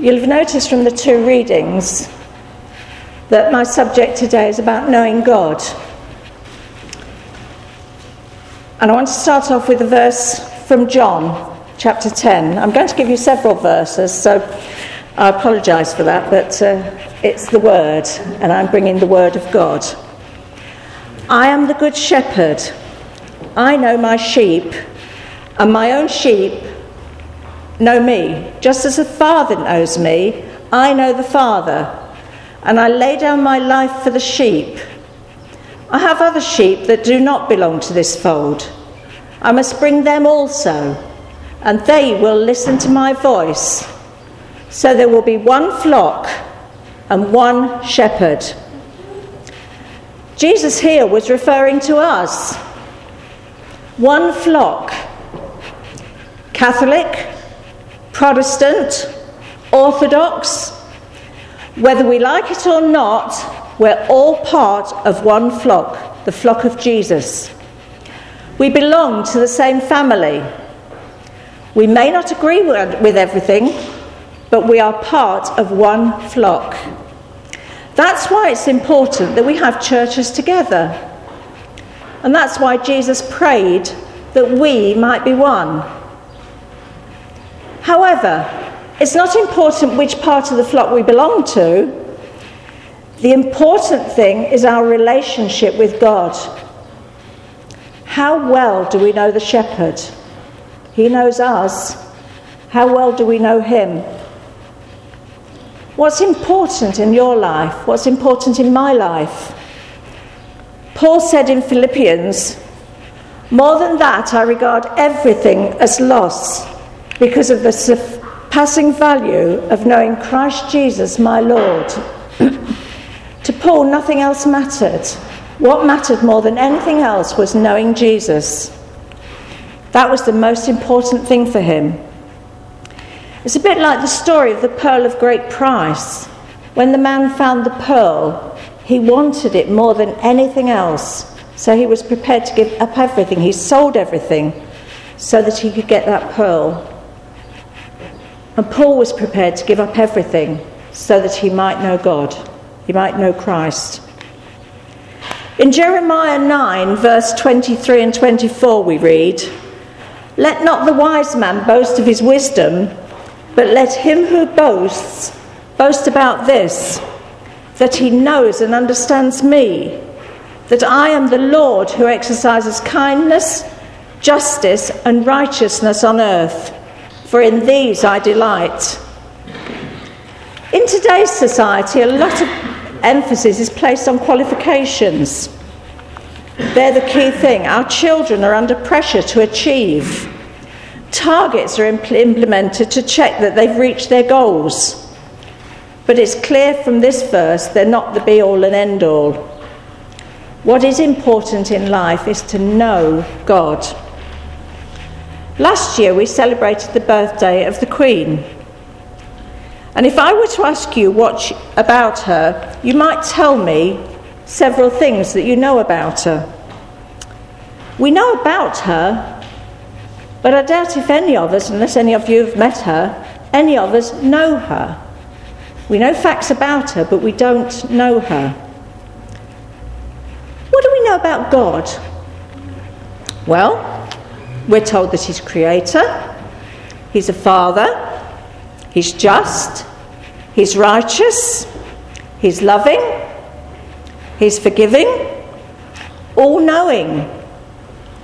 You'll have noticed from the two readings that my subject today is about knowing God. And I want to start off with a verse from John chapter 10. I'm going to give you several verses, so I apologise for that, but uh, it's the Word, and I'm bringing the Word of God. I am the Good Shepherd. I know my sheep, and my own sheep know me. Just as the Father knows me, I know the Father, and I lay down my life for the sheep. I have other sheep that do not belong to this fold. I must bring them also, and they will listen to my voice. So there will be one flock and one shepherd. Jesus here was referring to us. One flock. Catholic, Protestant, Orthodox, whether we like it or not, we're all part of one flock, the flock of Jesus. We belong to the same family. We may not agree with everything, but we are part of one flock. That's why it's important that we have churches together. And that's why Jesus prayed that we might be one. However, it's not important which part of the flock we belong to. The important thing is our relationship with God. How well do we know the shepherd? He knows us. How well do we know him? What's important in your life? What's important in my life? Paul said in Philippians, More than that, I regard everything as loss because of the surpassing value of knowing Christ Jesus, my Lord. to Paul, nothing else mattered. What mattered more than anything else was knowing Jesus. That was the most important thing for him. It's a bit like the story of the pearl of great price. When the man found the pearl, he wanted it more than anything else. So he was prepared to give up everything. He sold everything so that he could get that pearl. And Paul was prepared to give up everything so that he might know God, he might know Christ. In Jeremiah 9, verse 23 and 24, we read, Let not the wise man boast of his wisdom, but let him who boasts boast about this, that he knows and understands me, that I am the Lord who exercises kindness, justice, and righteousness on earth for in these I delight. In today's society, a lot of emphasis is placed on qualifications. They're the key thing. Our children are under pressure to achieve. Targets are impl- implemented to check that they've reached their goals. But it's clear from this verse they're not the be all and end all. What is important in life is to know God. Last year we celebrated the birthday of the Queen. And if I were to ask you what she, about her, you might tell me several things that you know about her. We know about her, but I doubt if any of us, unless any of you have met her, any of us know her. We know facts about her, but we don't know her. What do we know about God? Well, we're told that He's creator, He's a father, He's just, He's righteous, He's loving, He's forgiving, all knowing,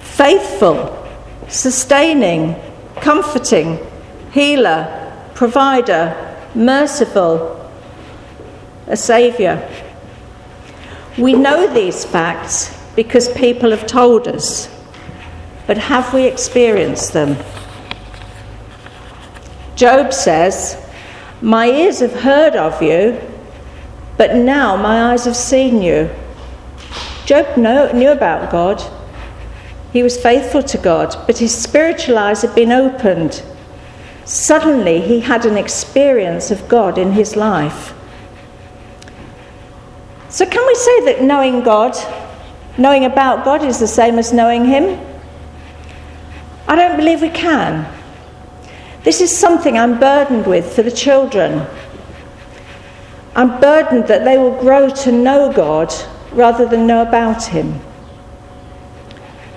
faithful, sustaining, comforting, healer, provider, merciful, a saviour. We know these facts because people have told us but have we experienced them? Job says, My ears have heard of you, but now my eyes have seen you. Job know, knew about God. He was faithful to God, but his spiritual eyes had been opened. Suddenly, he had an experience of God in his life. So, can we say that knowing God, knowing about God, is the same as knowing Him? I don't believe we can. This is something I'm burdened with for the children. I'm burdened that they will grow to know God rather than know about Him.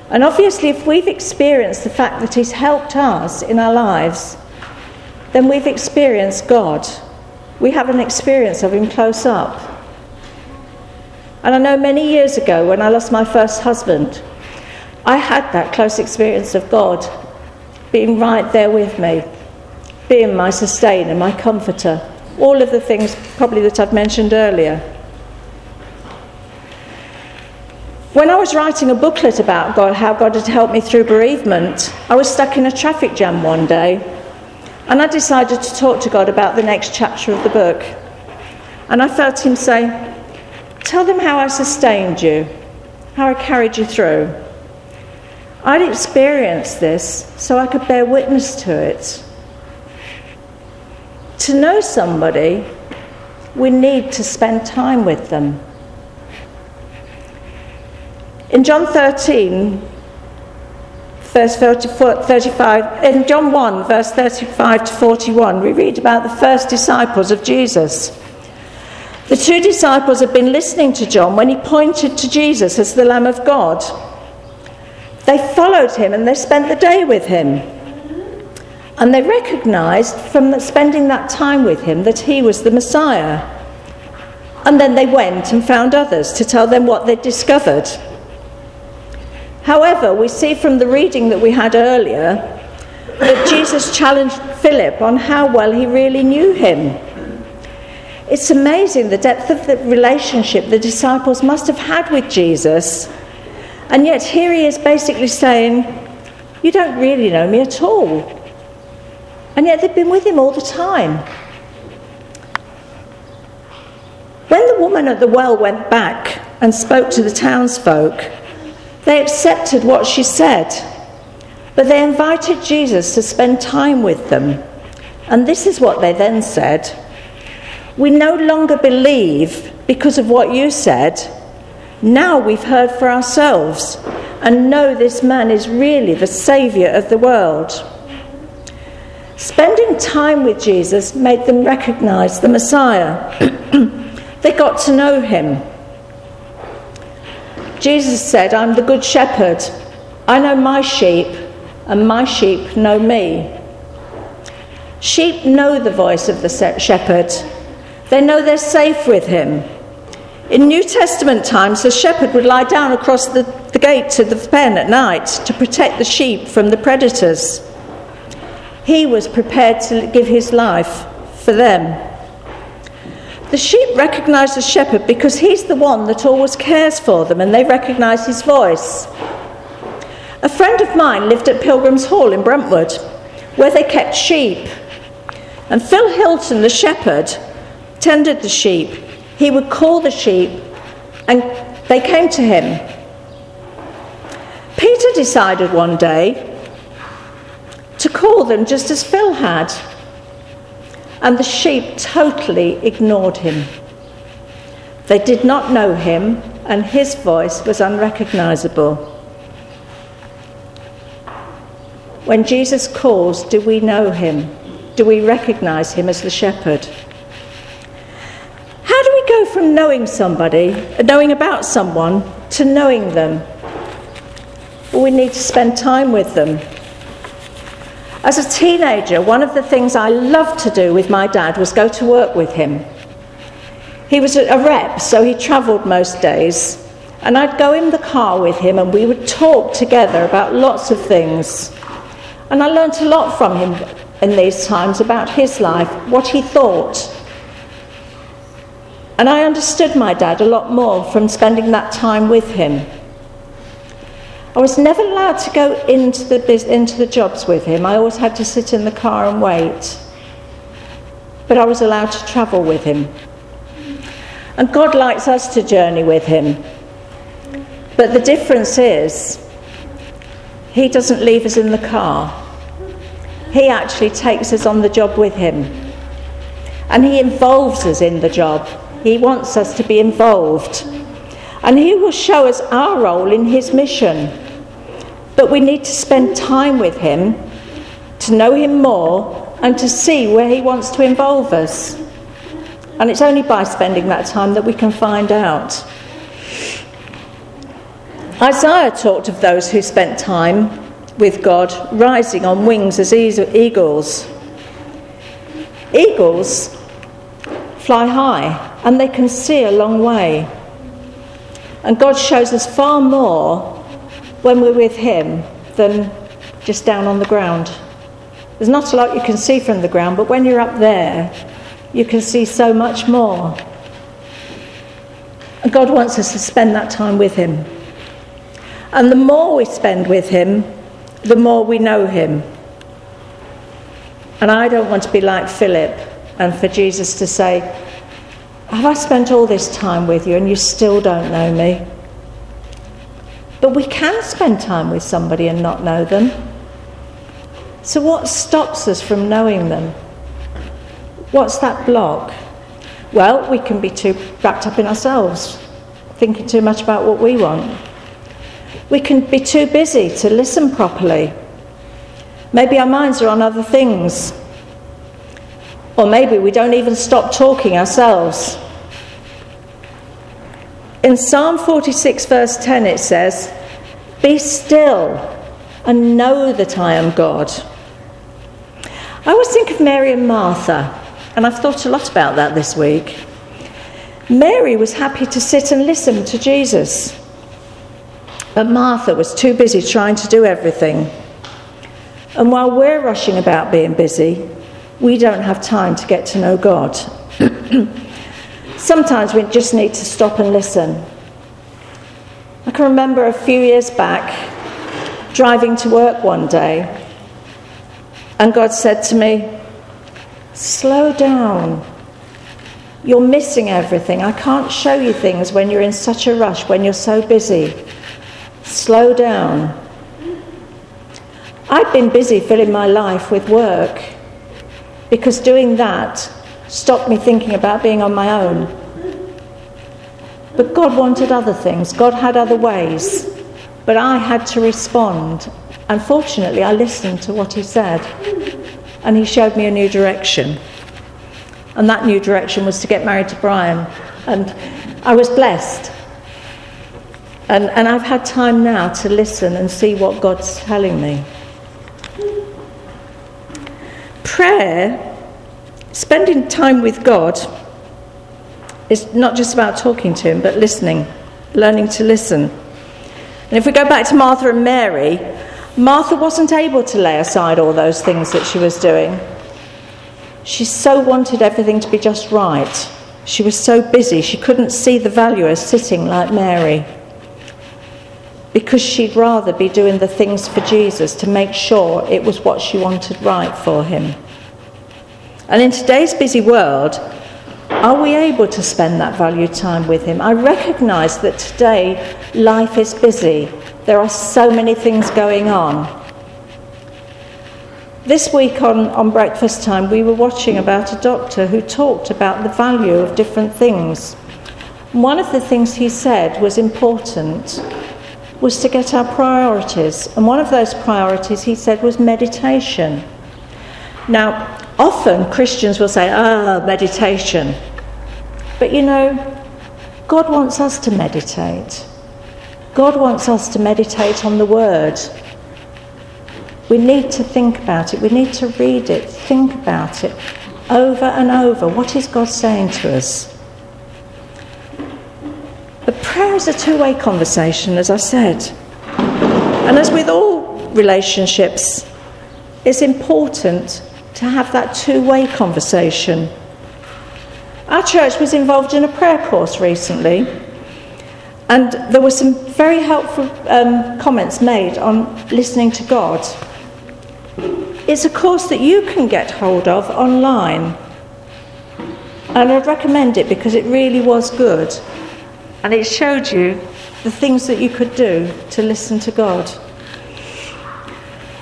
And obviously, if we've experienced the fact that He's helped us in our lives, then we've experienced God. We have an experience of Him close up. And I know many years ago when I lost my first husband, I had that close experience of God being right there with me, being my sustainer, my comforter, all of the things probably that I've mentioned earlier. When I was writing a booklet about God, how God had helped me through bereavement, I was stuck in a traffic jam one day and I decided to talk to God about the next chapter of the book. And I felt Him say, Tell them how I sustained you, how I carried you through. I'd experienced this so I could bear witness to it. To know somebody, we need to spend time with them. In John 13, verse 35, in John 1, verse 35 to 41, we read about the first disciples of Jesus. The two disciples had been listening to John when he pointed to Jesus as the Lamb of God. They followed him and they spent the day with him. And they recognized from spending that time with him that he was the Messiah. And then they went and found others to tell them what they'd discovered. However, we see from the reading that we had earlier that Jesus challenged Philip on how well he really knew him. It's amazing the depth of the relationship the disciples must have had with Jesus. And yet, here he is basically saying, You don't really know me at all. And yet, they've been with him all the time. When the woman at the well went back and spoke to the townsfolk, they accepted what she said, but they invited Jesus to spend time with them. And this is what they then said We no longer believe because of what you said. Now we've heard for ourselves and know this man is really the Saviour of the world. Spending time with Jesus made them recognize the Messiah. they got to know him. Jesus said, I'm the good shepherd. I know my sheep, and my sheep know me. Sheep know the voice of the shepherd, they know they're safe with him. In New Testament times, the shepherd would lie down across the, the gate to the pen at night to protect the sheep from the predators. He was prepared to give his life for them. The sheep recognize the shepherd because he's the one that always cares for them and they recognize his voice. A friend of mine lived at Pilgrim's Hall in Brentwood, where they kept sheep. And Phil Hilton, the shepherd, tended the sheep. He would call the sheep and they came to him. Peter decided one day to call them just as Phil had and the sheep totally ignored him. They did not know him, and his voice was unrecognizable. When Jesus calls, do we know him? Do we recognize him as the shepherd? How do we go knowing somebody, knowing about someone, to knowing them? Well, we need to spend time with them. As a teenager, one of the things I loved to do with my dad was go to work with him. He was a rep, so he travelled most days. And I'd go in the car with him and we would talk together about lots of things. And I learnt a lot from him in these times about his life, what he thought. And I understood my dad a lot more from spending that time with him. I was never allowed to go into the, into the jobs with him. I always had to sit in the car and wait. But I was allowed to travel with him. And God likes us to journey with him. But the difference is, he doesn't leave us in the car. He actually takes us on the job with him. And he involves us in the job. He wants us to be involved. And he will show us our role in his mission. But we need to spend time with him to know him more and to see where He wants to involve us. And it's only by spending that time that we can find out. Isaiah talked of those who spent time with God rising on wings as eagles. Eagles fly high and they can see a long way. And God shows us far more when we're with Him than just down on the ground. There's not a lot you can see from the ground, but when you're up there, you can see so much more. And God wants us to spend that time with Him. And the more we spend with Him, the more we know Him. And I don't want to be like Philip and for Jesus to say, Have I spent all this time with you and you still don't know me? But we can spend time with somebody and not know them. So, what stops us from knowing them? What's that block? Well, we can be too wrapped up in ourselves, thinking too much about what we want. We can be too busy to listen properly. Maybe our minds are on other things. Or maybe we don't even stop talking ourselves. In Psalm 46, verse 10, it says, Be still and know that I am God. I always think of Mary and Martha, and I've thought a lot about that this week. Mary was happy to sit and listen to Jesus, but Martha was too busy trying to do everything. And while we're rushing about being busy, we don't have time to get to know God. Sometimes we just need to stop and listen. I can remember a few years back driving to work one day and God said to me, Slow down. You're missing everything. I can't show you things when you're in such a rush, when you're so busy. Slow down. I've been busy filling my life with work because doing that stopped me thinking about being on my own. But God wanted other things, God had other ways. But I had to respond and fortunately, I listened to what he said. And he showed me a new direction. And that new direction was to get married to Brian. And I was blessed. And, and I've had time now to listen and see what God's telling me. Prayer, spending time with God, is not just about talking to Him, but listening, learning to listen. And if we go back to Martha and Mary, Martha wasn't able to lay aside all those things that she was doing. She so wanted everything to be just right. She was so busy, she couldn't see the value of sitting like Mary. Because she'd rather be doing the things for Jesus to make sure it was what she wanted right for him. And in today's busy world, are we able to spend that valued time with him? I recognise that today life is busy there are so many things going on. This week on, on breakfast time, we were watching about a doctor who talked about the value of different things. One of the things he said was important was to get our priorities. And one of those priorities, he said, was meditation. Now, often Christians will say, ah, meditation. But you know, God wants us to meditate. God wants us to meditate on the Word. We need to think about it. We need to read it, think about it over and over. What is God saying to us? But prayer is a two way conversation, as I said. And as with all relationships, it's important to have that two way conversation. Our church was involved in a prayer course recently and there were some very helpful um, comments made on listening to God. It's a course that you can get hold of online. And I'd recommend it because it really was good. And it showed you the things that you could do to listen to God.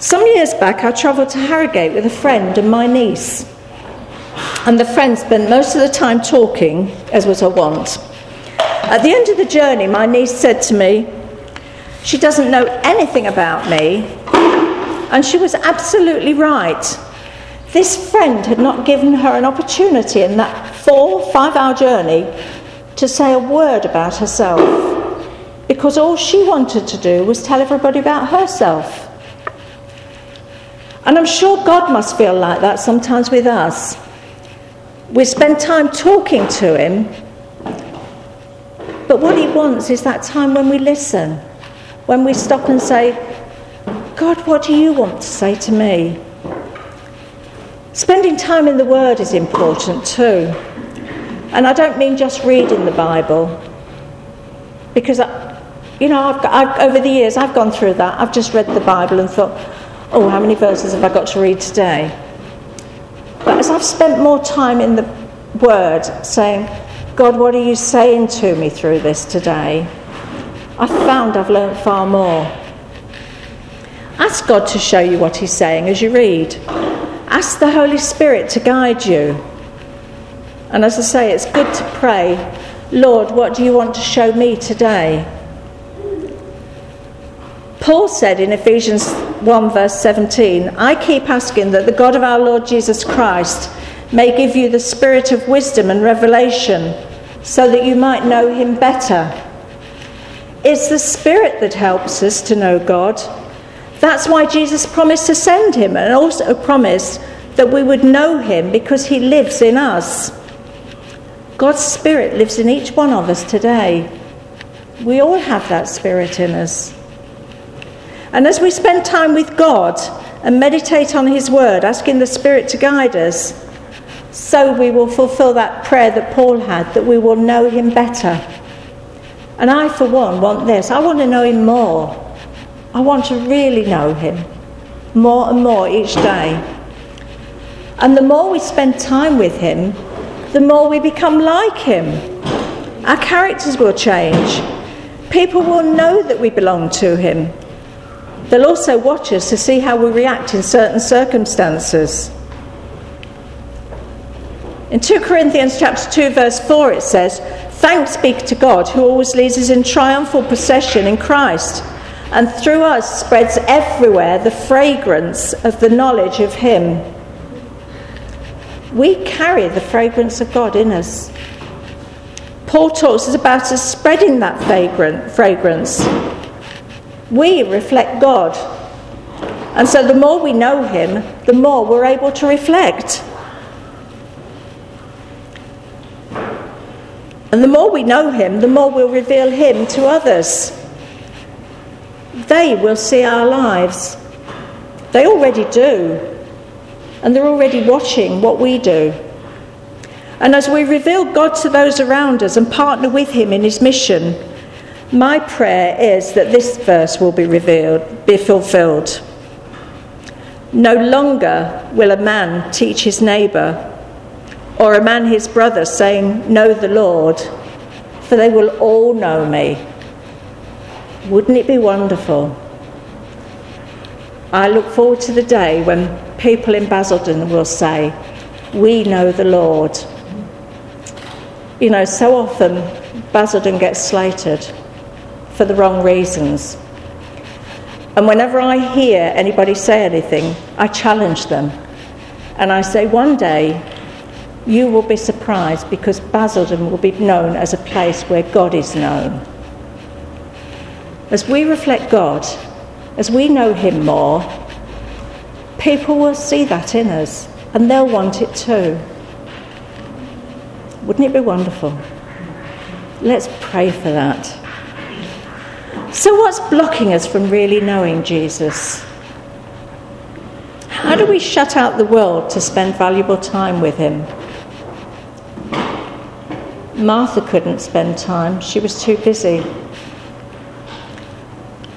Some years back, I travelled to Harrogate with a friend and my niece. And the friend spent most of the time talking, as was her wont. At the end of the journey, my niece said to me, She doesn't know anything about me. And she was absolutely right. this friend had not given her an opportunity in that four, five hour journey to say a word about herself because all she wanted to do was tell everybody about herself. And I'm sure God must feel like that sometimes with us. We spend time talking to Him, but what He wants is that time when we listen, when we stop and say, God, what do you want to say to me? Spending time in the Word is important too. And I don't mean just reading the Bible, because, I, you know, I've, I've, over the years I've gone through that. I've just read the Bible and thought, oh, how many verses have I got to read today? But as I've spent more time in the Word saying, God, what are you saying to me through this today? I've found I've learnt far more. Ask God to show you what He's saying as you read. Ask the Holy Spirit to guide you. And as I say, it's good to pray, Lord, what do you want to show me today? Paul said in Ephesians 1, verse 17, I keep asking that the God of our Lord Jesus Christ may give you the spirit of wisdom and revelation so that you might know him better. It's the Spirit that helps us to know God. That's why Jesus promised to send him and also promised that we would know him because he lives in us. God's Spirit lives in each one of us today. We all have that Spirit in us. And as we spend time with God and meditate on His Word, asking the Spirit to guide us, so we will fulfill that prayer that Paul had, that we will know Him better. And I, for one, want this. I want to know Him more. I want to really know Him more and more each day. And the more we spend time with Him, the more we become like Him. Our characters will change. People will know that we belong to Him. They'll also watch us to see how we react in certain circumstances. In 2 Corinthians chapter 2 verse 4 it says, "Thanks be to God who always leads us in triumphal procession in Christ, and through us spreads everywhere the fragrance of the knowledge of him." We carry the fragrance of God in us. Paul talks about us spreading that fragrance. We reflect God. And so the more we know Him, the more we're able to reflect. And the more we know Him, the more we'll reveal Him to others. They will see our lives. They already do and they're already watching what we do. And as we reveal God to those around us and partner with Him in His mission, my prayer is that this verse will be revealed, be fulfilled. No longer will a man teach his neighbour or a man his brother, saying, Know the Lord, for they will all know me. Wouldn't it be wonderful? I look forward to the day when people in Basildon will say, We know the Lord. You know, so often Basildon gets slated for the wrong reasons. And whenever I hear anybody say anything, I challenge them. And I say, One day you will be surprised because Basildon will be known as a place where God is known. As we reflect God, as we know Him more, people will see that in us and they'll want it too. Wouldn't it be wonderful? Let's pray for that. So, what's blocking us from really knowing Jesus? How do we shut out the world to spend valuable time with Him? Martha couldn't spend time, she was too busy.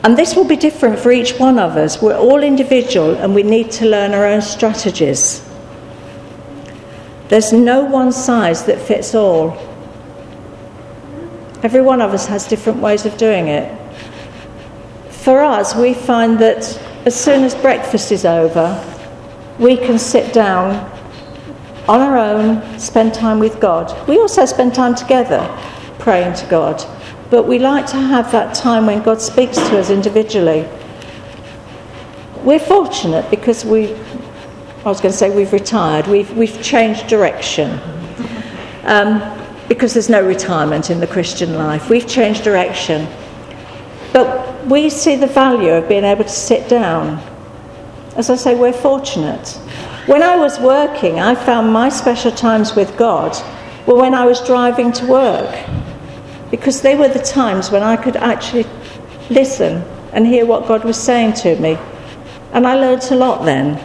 And this will be different for each one of us. We're all individual and we need to learn our own strategies. There's no one size that fits all. Every one of us has different ways of doing it. For us, we find that as soon as breakfast is over, we can sit down on our own, spend time with God. We also spend time together praying to God. But we like to have that time when God speaks to us individually. We're fortunate because we I was going to say we've retired, we've, we've changed direction. Um, because there's no retirement in the Christian life. We've changed direction. But we see the value of being able to sit down. As I say, we're fortunate. When I was working, I found my special times with God were when I was driving to work, because they were the times when I could actually listen and hear what God was saying to me. And I learned a lot then.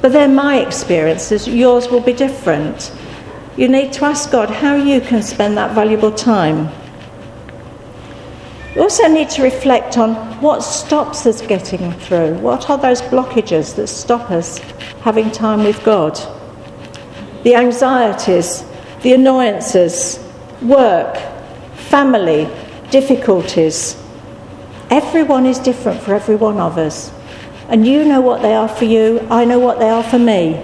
But they're my experiences, yours will be different. You need to ask God how you can spend that valuable time. You also need to reflect on what stops us getting through. What are those blockages that stop us having time with God? The anxieties, the annoyances, work, family, difficulties. Everyone is different for every one of us. And you know what they are for you, I know what they are for me.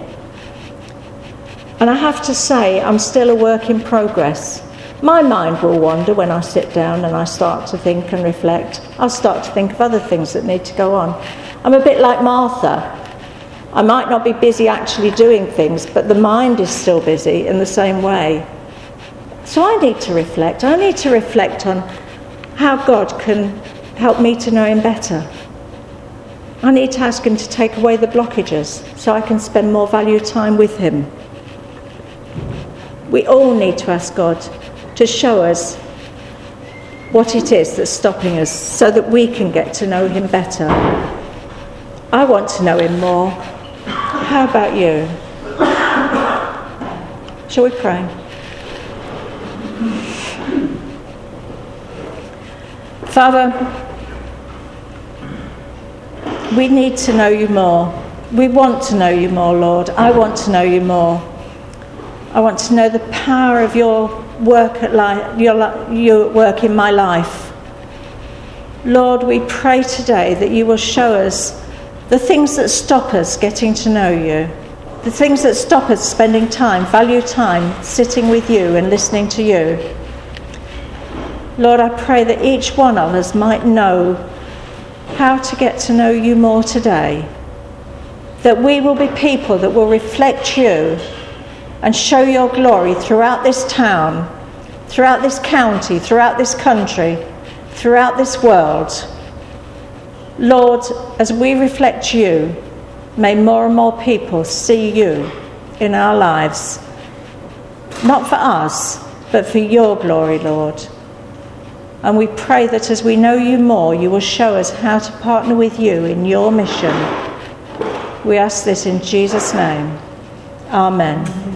And I have to say, I'm still a work in progress. My mind will wander when I sit down and I start to think and reflect. I'll start to think of other things that need to go on. I'm a bit like Martha. I might not be busy actually doing things, but the mind is still busy in the same way. So I need to reflect. I need to reflect on how God can help me to know Him better. I need to ask Him to take away the blockages so I can spend more value time with Him. We all need to ask God to show us what it is that's stopping us so that we can get to know Him better. I want to know Him more. How about you? Shall we pray? Father, we need to know you more. We want to know you more, Lord. I want to know you more. I want to know the power of your work at your work in my life. Lord, we pray today that you will show us the things that stop us getting to know you, the things that stop us spending time, value time, sitting with you and listening to you. Lord, I pray that each one of us might know how to get to know you more today. That we will be people that will reflect you and show your glory throughout this town, throughout this county, throughout this country, throughout this world. Lord, as we reflect you, may more and more people see you in our lives. Not for us, but for your glory, Lord. And we pray that as we know you more, you will show us how to partner with you in your mission. We ask this in Jesus' name. Amen.